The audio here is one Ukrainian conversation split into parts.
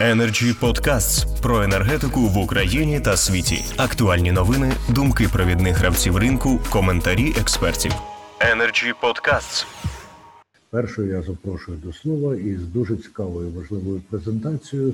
Energy Podcasts про енергетику в Україні та світі. Актуальні новини, думки провідних гравців ринку, коментарі експертів. Energy Podcasts. Першою я запрошую до слова із дуже цікавою важливою презентацією,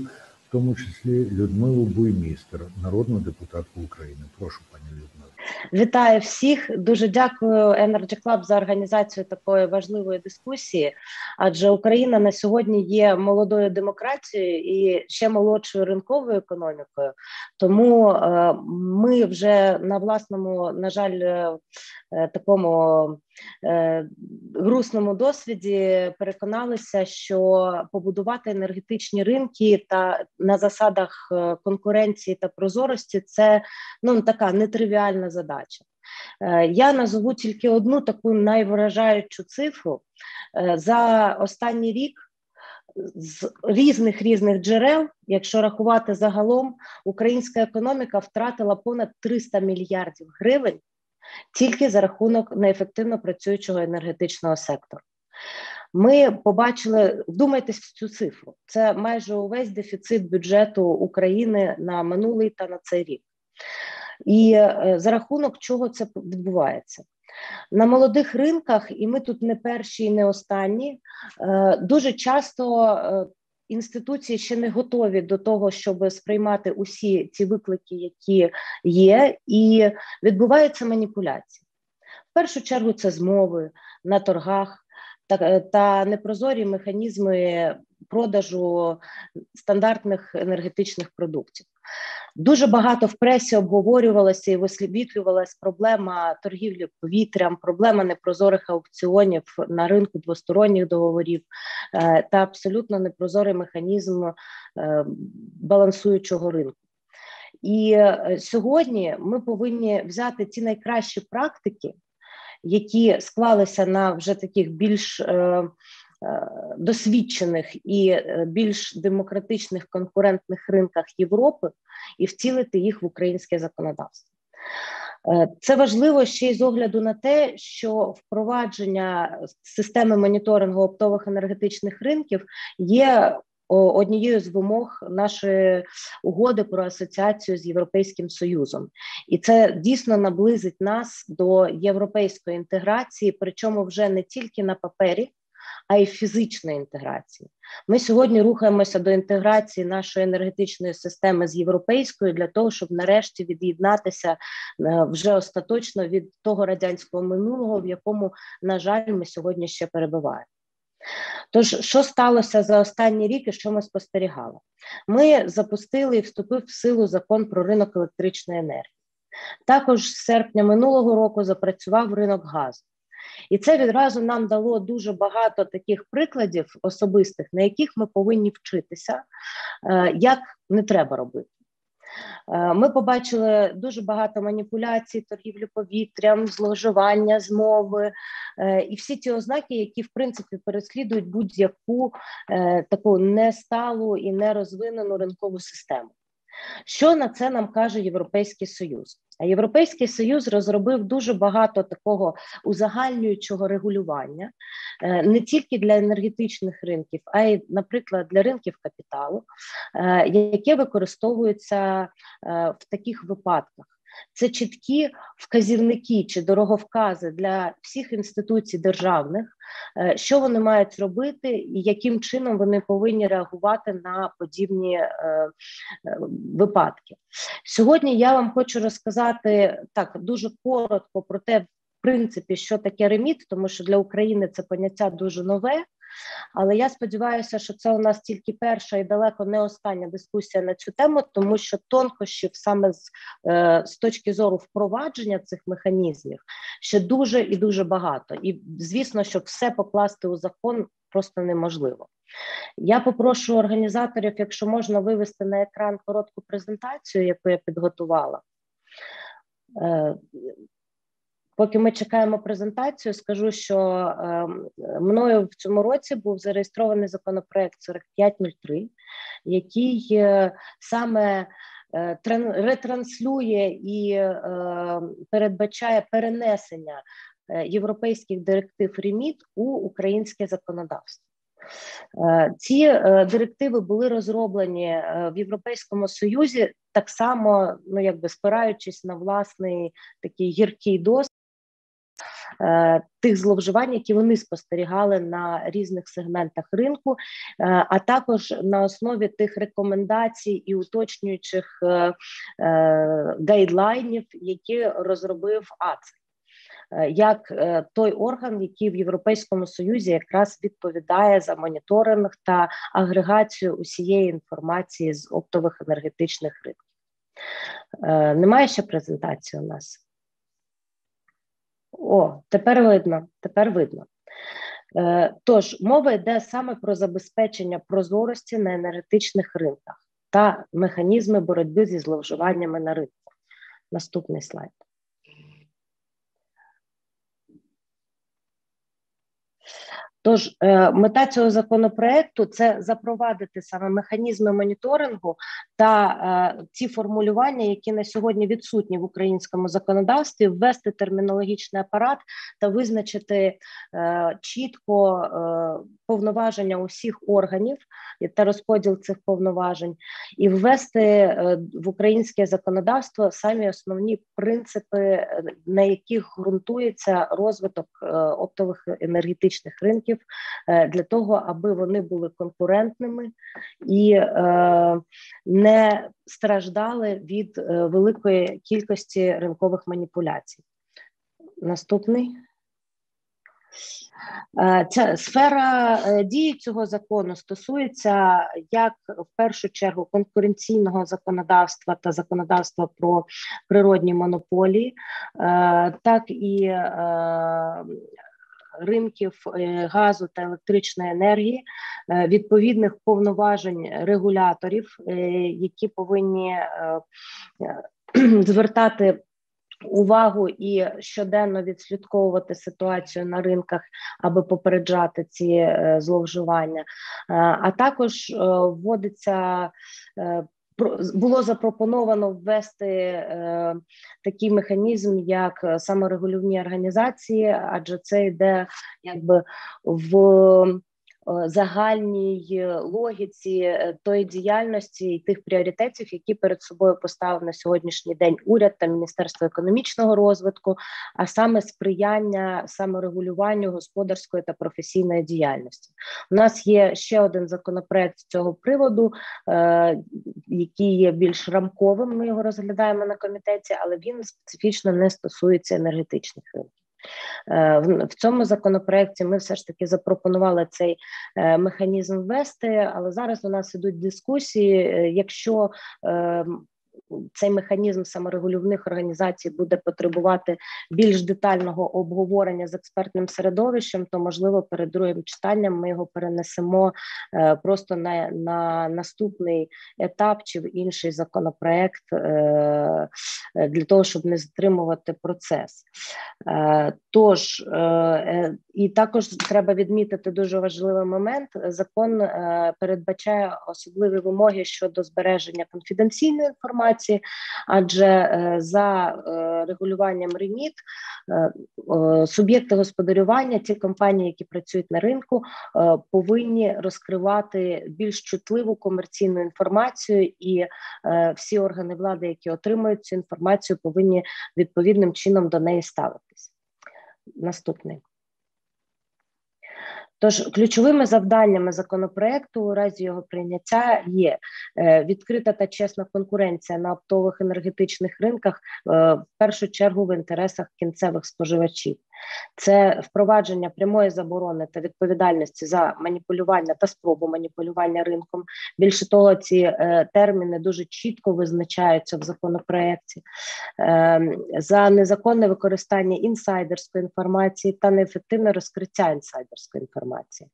в тому числі Людмилу Буймістер, народну депутатку України. Прошу, пані Людмила. Вітаю всіх. Дуже дякую Energy Club за організацію такої важливої дискусії. Адже Україна на сьогодні є молодою демократією і ще молодшою ринковою економікою. Тому е, ми вже на власному, на жаль, е, такому грустному досвіді переконалися, що побудувати енергетичні ринки та на засадах е, конкуренції та прозорості це ну така нетривіальна задача. Е, я назову тільки одну таку найвражаючу цифру за останній рік. З різних різних джерел, якщо рахувати загалом, українська економіка втратила понад 300 мільярдів гривень тільки за рахунок неефективно працюючого енергетичного сектору. Ми побачили, вдумайтесь в цю цифру. Це майже увесь дефіцит бюджету України на минулий та на цей рік. І е, за рахунок чого це відбувається? На молодих ринках, і ми тут не перші і не останні, е, дуже часто е, інституції ще не готові до того, щоб сприймати усі ці виклики, які є, і відбуваються маніпуляції. В першу чергу це змови на торгах та, та непрозорі механізми продажу стандартних енергетичних продуктів. Дуже багато в пресі обговорювалося і висвітлювалася проблема торгівлі повітрям, проблема непрозорих аукціонів на ринку двосторонніх договорів е, та абсолютно непрозорий механізм е, балансуючого ринку. І е, сьогодні ми повинні взяти ці найкращі практики, які склалися на вже таких більш досвідчених і е, більш демократичних конкурентних ринках Європи і втілити їх в українське законодавство. Е, це важливо ще й з огляду на те, що впровадження системи моніторингу оптових енергетичних ринків є однією з вимог нашої угоди про асоціацію з Європейським Союзом, і це дійсно наблизить нас до європейської інтеграції, причому вже не тільки на папері, а й фізичної інтеграції. Ми сьогодні рухаємося до інтеграції нашої енергетичної системи з європейською для того, щоб нарешті від'єднатися е, вже остаточно від того радянського минулого, в якому, на жаль, ми сьогодні ще перебуваємо. Тож, що сталося за останні рік і що ми спостерігали? Ми запустили і вступив в силу закон про ринок електричної енергії. Також з серпня минулого року запрацював ринок газу. І це відразу нам дало дуже багато таких прикладів особистих, на яких ми повинні вчитися, е, як не треба робити. Е, ми побачили дуже багато маніпуляцій, торгівлі повітрям, зловживання змови е, і всі ті ознаки, які в принципі переслідують будь-яку таку несталу і нерозвинену ринкову систему. Що на це нам каже Європейський Союз? А Європейський Союз розробив дуже багато такого узагальнюючого регулювання е, не тільки для енергетичних ринків, а й, наприклад, для ринків капіталу, е, яке використовується е, в таких випадках. Це чіткі вказівники чи дороговкази для всіх інституцій державних, е, що вони мають робити, і яким чином вони повинні реагувати на подібні е, е, випадки. Сьогодні я вам хочу розказати так дуже коротко про те, в принципі, що таке реміт, тому що для України це поняття дуже нове. Але я сподіваюся, що це у нас тільки перша і далеко не остання дискусія на цю тему, тому що тонкощів саме з, е, з точки зору впровадження цих механізмів ще дуже і дуже багато. І звісно, що все покласти у закон просто неможливо. Я попрошу організаторів, якщо можна вивести на екран коротку презентацію, яку я підготувала. Е, Поки ми чекаємо презентацію, скажу, що е, мною в цьому році був зареєстрований законопроект 4503, який е, саме е, ретранслює і е, передбачає перенесення е, європейських директив РЕМІТ у українське законодавство. Ці директиви були розроблені в Європейському Союзі так само, ну якби спираючись на власний такий гіркий досвід. Тих зловживань, які вони спостерігали на різних сегментах ринку, а також на основі тих рекомендацій і уточнюючих гайдлайнів, які розробив АЦ. Е, як е, той орган, який в Європейському Союзі якраз відповідає за моніторинг та агрегацію усієї інформації з оптових енергетичних ринків. Е, немає ще презентації у нас. О, тепер видно. Тепер видно. Тож, мова йде саме про забезпечення прозорості на енергетичних ринках та механізми боротьби зі зловживаннями на ринку. Наступний слайд. Тож е, мета цього законопроекту це запровадити саме механізми моніторингу та е, ці формулювання, які на сьогодні відсутні в українському законодавстві, ввести термінологічний апарат та визначити е, чітко повноваження усіх органів та розподіл цих повноважень, і ввести в українське законодавство самі основні принципи, на яких ґрунтується розвиток оптових енергетичних ринків років е, для того, аби вони були конкурентними і е, не страждали від е, великої кількості ринкових маніпуляцій. Наступний. Ця сфера дії цього закону стосується як в першу чергу конкуренційного законодавства та законодавства про природні монополії, так і ринків е, газу та електричної енергії, е, відповідних повноважень регуляторів, е, які повинні звертати. Увагу і щоденно відслідковувати ситуацію на ринках, аби попереджати ці зловживання, а також вводиться було запропоновано ввести е, такий механізм, як саморегулювні організації, адже це йде якби в Е, загальній логіці е, тої діяльності і тих пріоритетів, які перед собою поставив на сьогоднішній день уряд та міністерство економічного розвитку, а саме сприяння саморегулюванню господарської та професійної діяльності. У нас є ще один законопроект з цього приводу, е, який є більш рамковим. Ми його розглядаємо на комітеті, але він специфічно не стосується енергетичних ринків. Е, в цьому законопроекті ми все ж таки запропонували цей е, механізм ввести, але зараз у нас ідуть дискусії. Е, якщо ем, цей механізм саморегулівних організацій буде потребувати більш детального обговорення з експертним середовищем, то можливо перед другим читанням ми його перенесемо е, просто на на наступний етап чи в інший законопроект е, для того, щоб не затримувати процес. Е, тож і також треба відмітити дуже важливий момент. Закон передбачає особливі вимоги щодо збереження конфіденційної інформації інформації, адже е, за е, регулюванням реміт е, суб'єкти господарювання, ті компанії, які працюють на ринку, повинні розкривати більш чутливу комерційну інформацію, і всі органи влади, які отримують цю інформацію, повинні відповідним чином до неї ставитись. Наступний. Тож ключовими завданнями законопроекту у разі його прийняття є е, відкрита та чесна конкуренція на оптових енергетичних ринках, е, в першу чергу в інтересах кінцевих споживачів це впровадження прямої заборони та відповідальності за маніпулювання та спробу маніпулювання ринком. Більше того, ці е, терміни дуже чітко визначаються в законопроекті е, за незаконне використання інсайдерської інформації та неефективне розкриття інсайдерської інформації.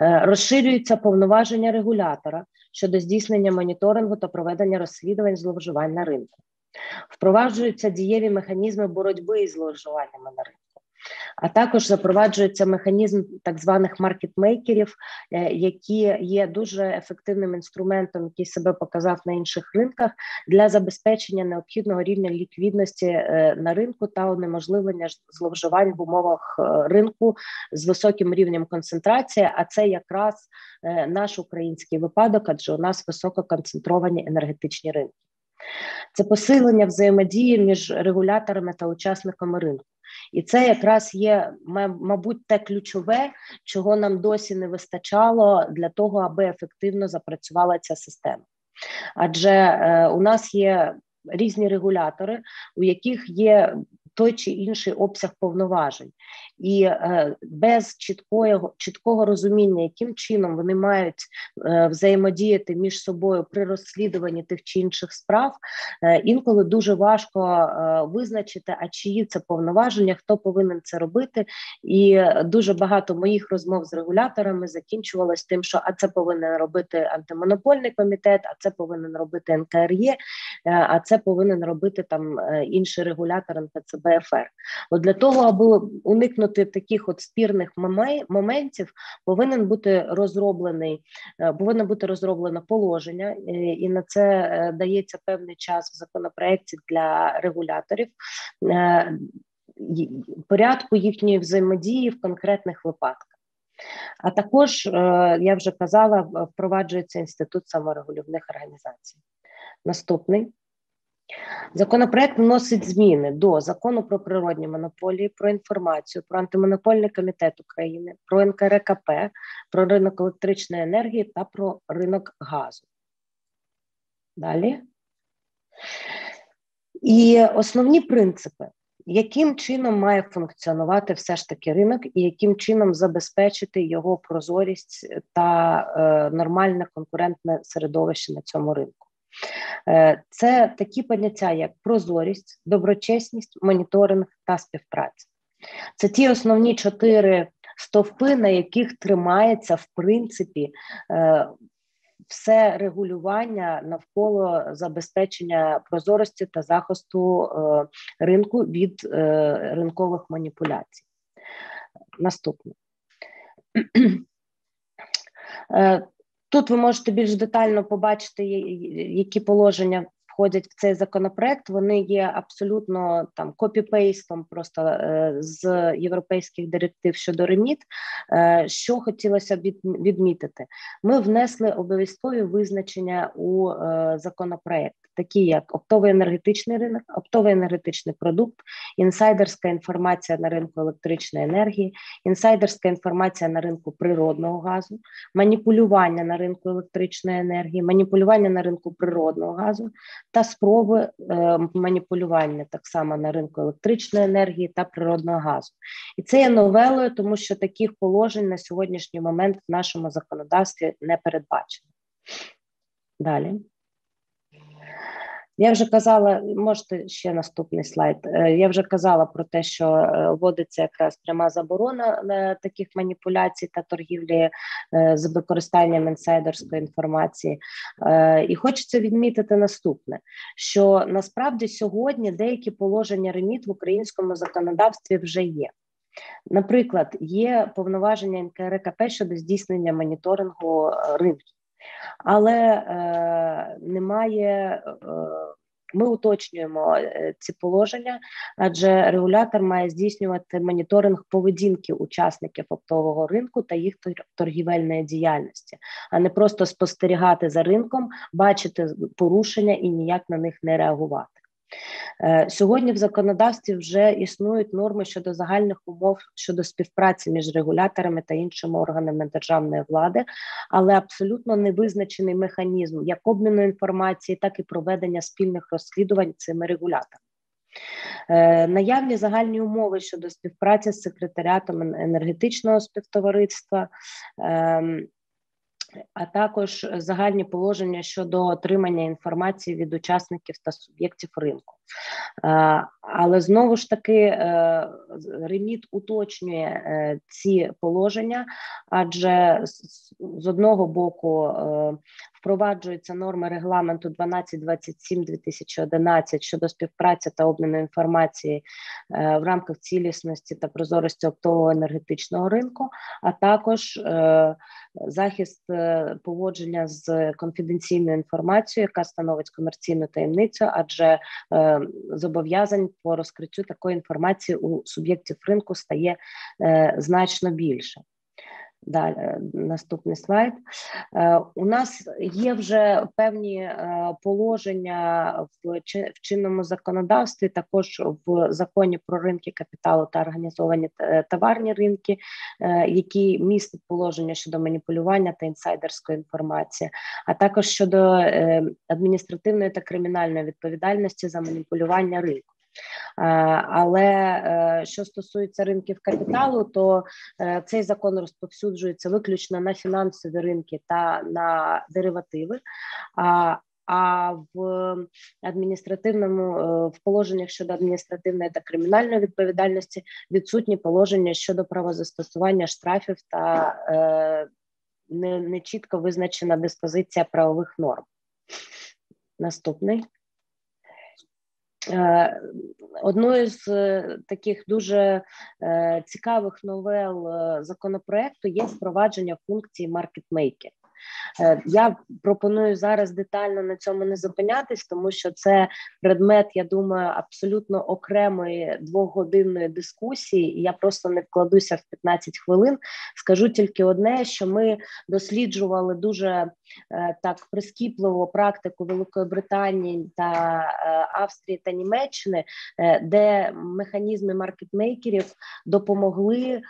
Е, розширюються повноваження регулятора щодо здійснення моніторингу та проведення розслідувань зловживань на ринку. Впроваджуються дієві механізми боротьби із зловживаннями на ринку. А також запроваджується механізм так званих маркетмейкерів, які є дуже ефективним інструментом, який себе показав на інших ринках для забезпечення необхідного рівня ліквідності на ринку та унеможливлення зловживань в умовах ринку з високим рівнем концентрації. А це якраз наш український випадок, адже у нас високо концентровані енергетичні ринки. Це посилення взаємодії між регуляторами та учасниками ринку. І це якраз є, мабуть, те ключове, чого нам досі не вистачало для того, аби ефективно запрацювала ця система. Адже е, у нас є різні регулятори, у яких є той чи інший обсяг повноважень, і е, без чіткого чіткого розуміння, яким чином вони мають е, взаємодіяти між собою при розслідуванні тих чи інших справ, е, інколи дуже важко е, визначити, а чиї це повноваження, хто повинен це робити. І дуже багато моїх розмов з регуляторами закінчувалось тим, що а це повинен робити антимонопольний комітет, а це повинен робити НКРЄ, е, а це повинен робити там е, інший регулятор НПЦБ. БФР. От для того, аби уникнути таких от спірних моментів, повинен бути розроблений, е, повинно бути розроблено положення, е, і на це е, дається певний час в законопроекті для регуляторів. Порядку їхньої взаємодії в конкретних випадках. А також я вже казала, впроваджується інститут саморегулівних організацій. Наступний Законопроект вносить зміни до закону про природні монополії, про інформацію, про антимонопольний комітет України, про НКРКП, про ринок електричної енергії та про ринок газу. Далі. І основні принципи, яким чином має функціонувати все ж таки ринок, і яким чином забезпечити його прозорість та е, нормальне конкурентне середовище на цьому ринку. Е, це такі поняття, як прозорість, доброчесність, моніторинг та співпраця. Це ті основні чотири стовпи, на яких тримається в принципі е, все регулювання навколо забезпечення прозорості та захисту е, ринку від ринкових маніпуляцій. Наступне. Тут ви можете більш детально побачити, які положення входять в цей законопроект. Вони є абсолютно там копіпейстом просто е, з європейських директив щодо реміт. Е, що хотілося б відмітити, ми внесли обов'язкові визначення у е, законопроект такі як оптовий енергетичний ринок, оптовий енергетичний продукт, інсайдерська інформація на ринку електричної енергії, інсайдерська інформація на ринку природного газу, маніпулювання на ринку електричної енергії, маніпулювання на ринку природного газу та спроби е, маніпулювання так само на ринку електричної енергії та природного газу. І це є новелою, тому що таких положень на сьогоднішній момент в нашому законодавстві не передбачено. Далі. Я вже казала, можете ще наступний слайд. Е, я вже казала про те, що е, вводиться якраз пряма заборона таких маніпуляцій та торгівлі е, з використанням інсайдерської інформації. І хочеться відмітити наступне: що насправді сьогодні деякі положення реміт в українському законодавстві вже є. Наприклад, є повноваження НКРКП щодо здійснення моніторингу ринків але е, немає. Е, ми уточнюємо е, ці положення, адже регулятор має здійснювати моніторинг поведінки учасників оптового ринку та їх торгівельної діяльності, а не просто спостерігати за ринком, бачити порушення і ніяк на них не реагувати. Е, сьогодні в законодавстві вже існують норми щодо загальних умов щодо співпраці між регуляторами та іншими органами державної влади, але абсолютно не визначений механізм як обміну інформації, так і проведення спільних розслідувань цими регуляторами. Е, наявні загальні умови щодо співпраці з секретаріатом енергетичного співтовариства, ем, а також загальні положення щодо отримання інформації від учасників та суб'єктів ринку. Е, але знову ж таки е, реміт уточнює е, ці положення, адже з одного боку впроваджуються норми регламенту 1227-2011 щодо співпраці та обміну інформації в рамках цілісності та прозорості оптового енергетичного ринку, а також захист поводження з конфіденційною інформацією, яка становить комерційну таємницю, адже зобов'язань по розкриттю такої інформації у суб'єктів ринку стає значно більше. Далі е, наступний слайд. Е, у нас є вже певні е, положення в чинному законодавстві, також в законі про ринки капіталу та організовані товарні ринки, які містять положення щодо маніпулювання та інсайдерської інформації, а також щодо адміністративної та кримінальної відповідальності за маніпулювання ринку. Е, але е, що стосується ринків капіталу, то е, цей закон розповсюджується виключно на фінансові ринки та на деривативи. А в адміністративному в положеннях щодо адміністративної та кримінальної відповідальності відсутні положення щодо правозастосування штрафів та е, не, не чітко визначена диспозиція правових норм. Наступний. Е, одною з е, таких дуже е, цікавих новел законопроекту є впровадження функції маркетмейкер. Я пропоную зараз детально на цьому не зупинятись, тому що це предмет, я думаю, абсолютно окремої двохгодинної дискусії. і Я просто не вкладуся в 15 хвилин. Скажу тільки одне: що ми досліджували дуже так прискіпливо практику Великої Британії та е, Австрії та Німеччини, де механізми маркетмейкерів допомогли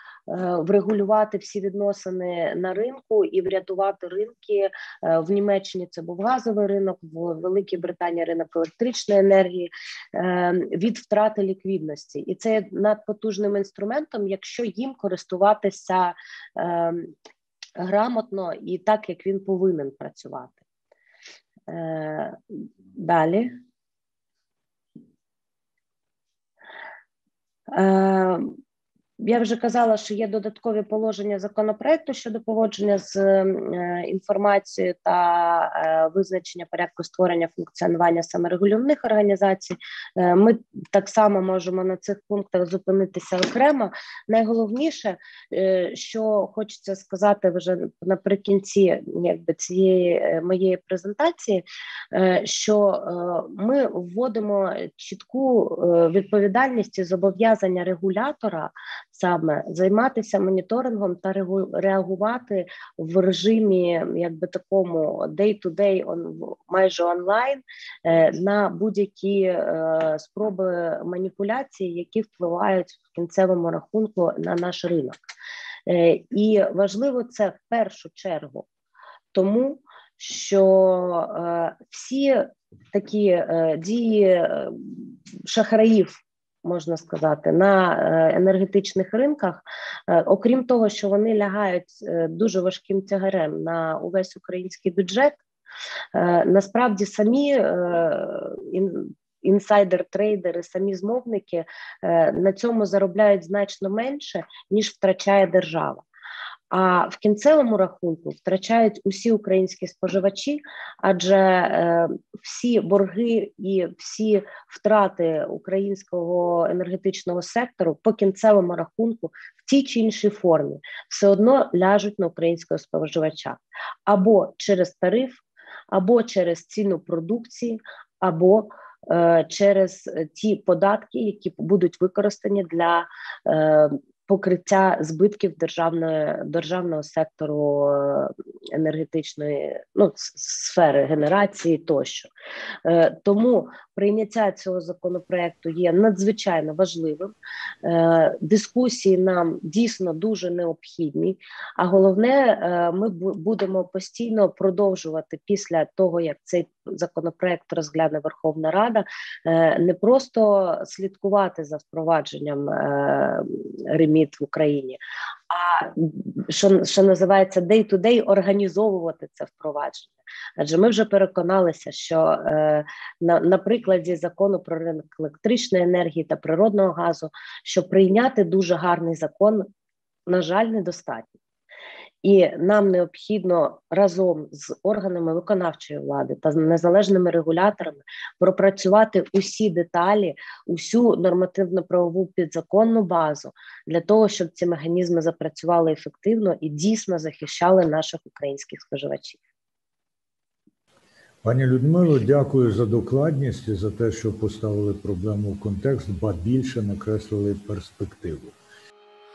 врегулювати всі відносини на ринку і врятувати ринки е, в Німеччині. Це був газовий ринок, в Великій Британії ринок електричної енергії е, від втрати ліквідності, і це є надпотужним інструментом, якщо їм користуватися е, грамотно і так, як він повинен працювати. Далі. Я вже казала, що є додаткові положення законопроекту щодо поводження з е, інформацією та е, визначення порядку створення функціонування саморегулівних організацій. Е, ми так само можемо на цих пунктах зупинитися окремо. Найголовніше, що хочеться сказати вже наприкінці якби, цієї моєї презентації, що ми вводимо чітку відповідальність і зобов'язання регулятора саме займатися моніторингом та реагувати в режимі, якби такому day-to-day, он, майже онлайн е, на будь-які е, спроби маніпуляції, які впливають в кінцевому рахунку на наш ринок. Е, і важливо це в першу чергу, тому що всі такі дії шахраїв можна сказати, на е, енергетичних ринках, е, окрім того, що вони лягають е, дуже важким тягарем на увесь український бюджет, насправді самі інсайдер-трейдери, самі змовники на цьому заробляють значно менше ніж втрачає держава. А в кінцевому рахунку втрачають усі українські споживачі, адже е, всі борги і всі втрати українського енергетичного сектору по кінцевому рахунку в тій чи іншій формі все одно ляжуть на українського споживача. Або через тариф, або через ціну продукції, або е, через ті податки, які будуть використані для е, покриття збитків державної державного сектору е, енергетичної ну, сфери генерації тощо. Е, тому прийняття цього законопроекту є надзвичайно важливим. Е, дискусії нам дійсно дуже необхідні. А головне, ми будемо постійно продовжувати після того, як цей законопроект розгляне Верховна Рада, не просто слідкувати за впровадженням ремі ліміт в Україні, а що що називається day-to-day організовувати це впровадження. Адже ми вже переконалися, що е, на, на прикладі закону про ринок електричної енергії та природного газу, що прийняти дуже гарний закон, на жаль, недостатньо. І нам необхідно разом з органами виконавчої влади та незалежними регуляторами пропрацювати усі деталі, усю нормативно-правову підзаконну базу для того, щоб ці механізми запрацювали ефективно і дійсно захищали наших українських споживачів. Пані Людмило, дякую за докладність і за те, що поставили проблему в контекст, ба більше накреслили перспективу.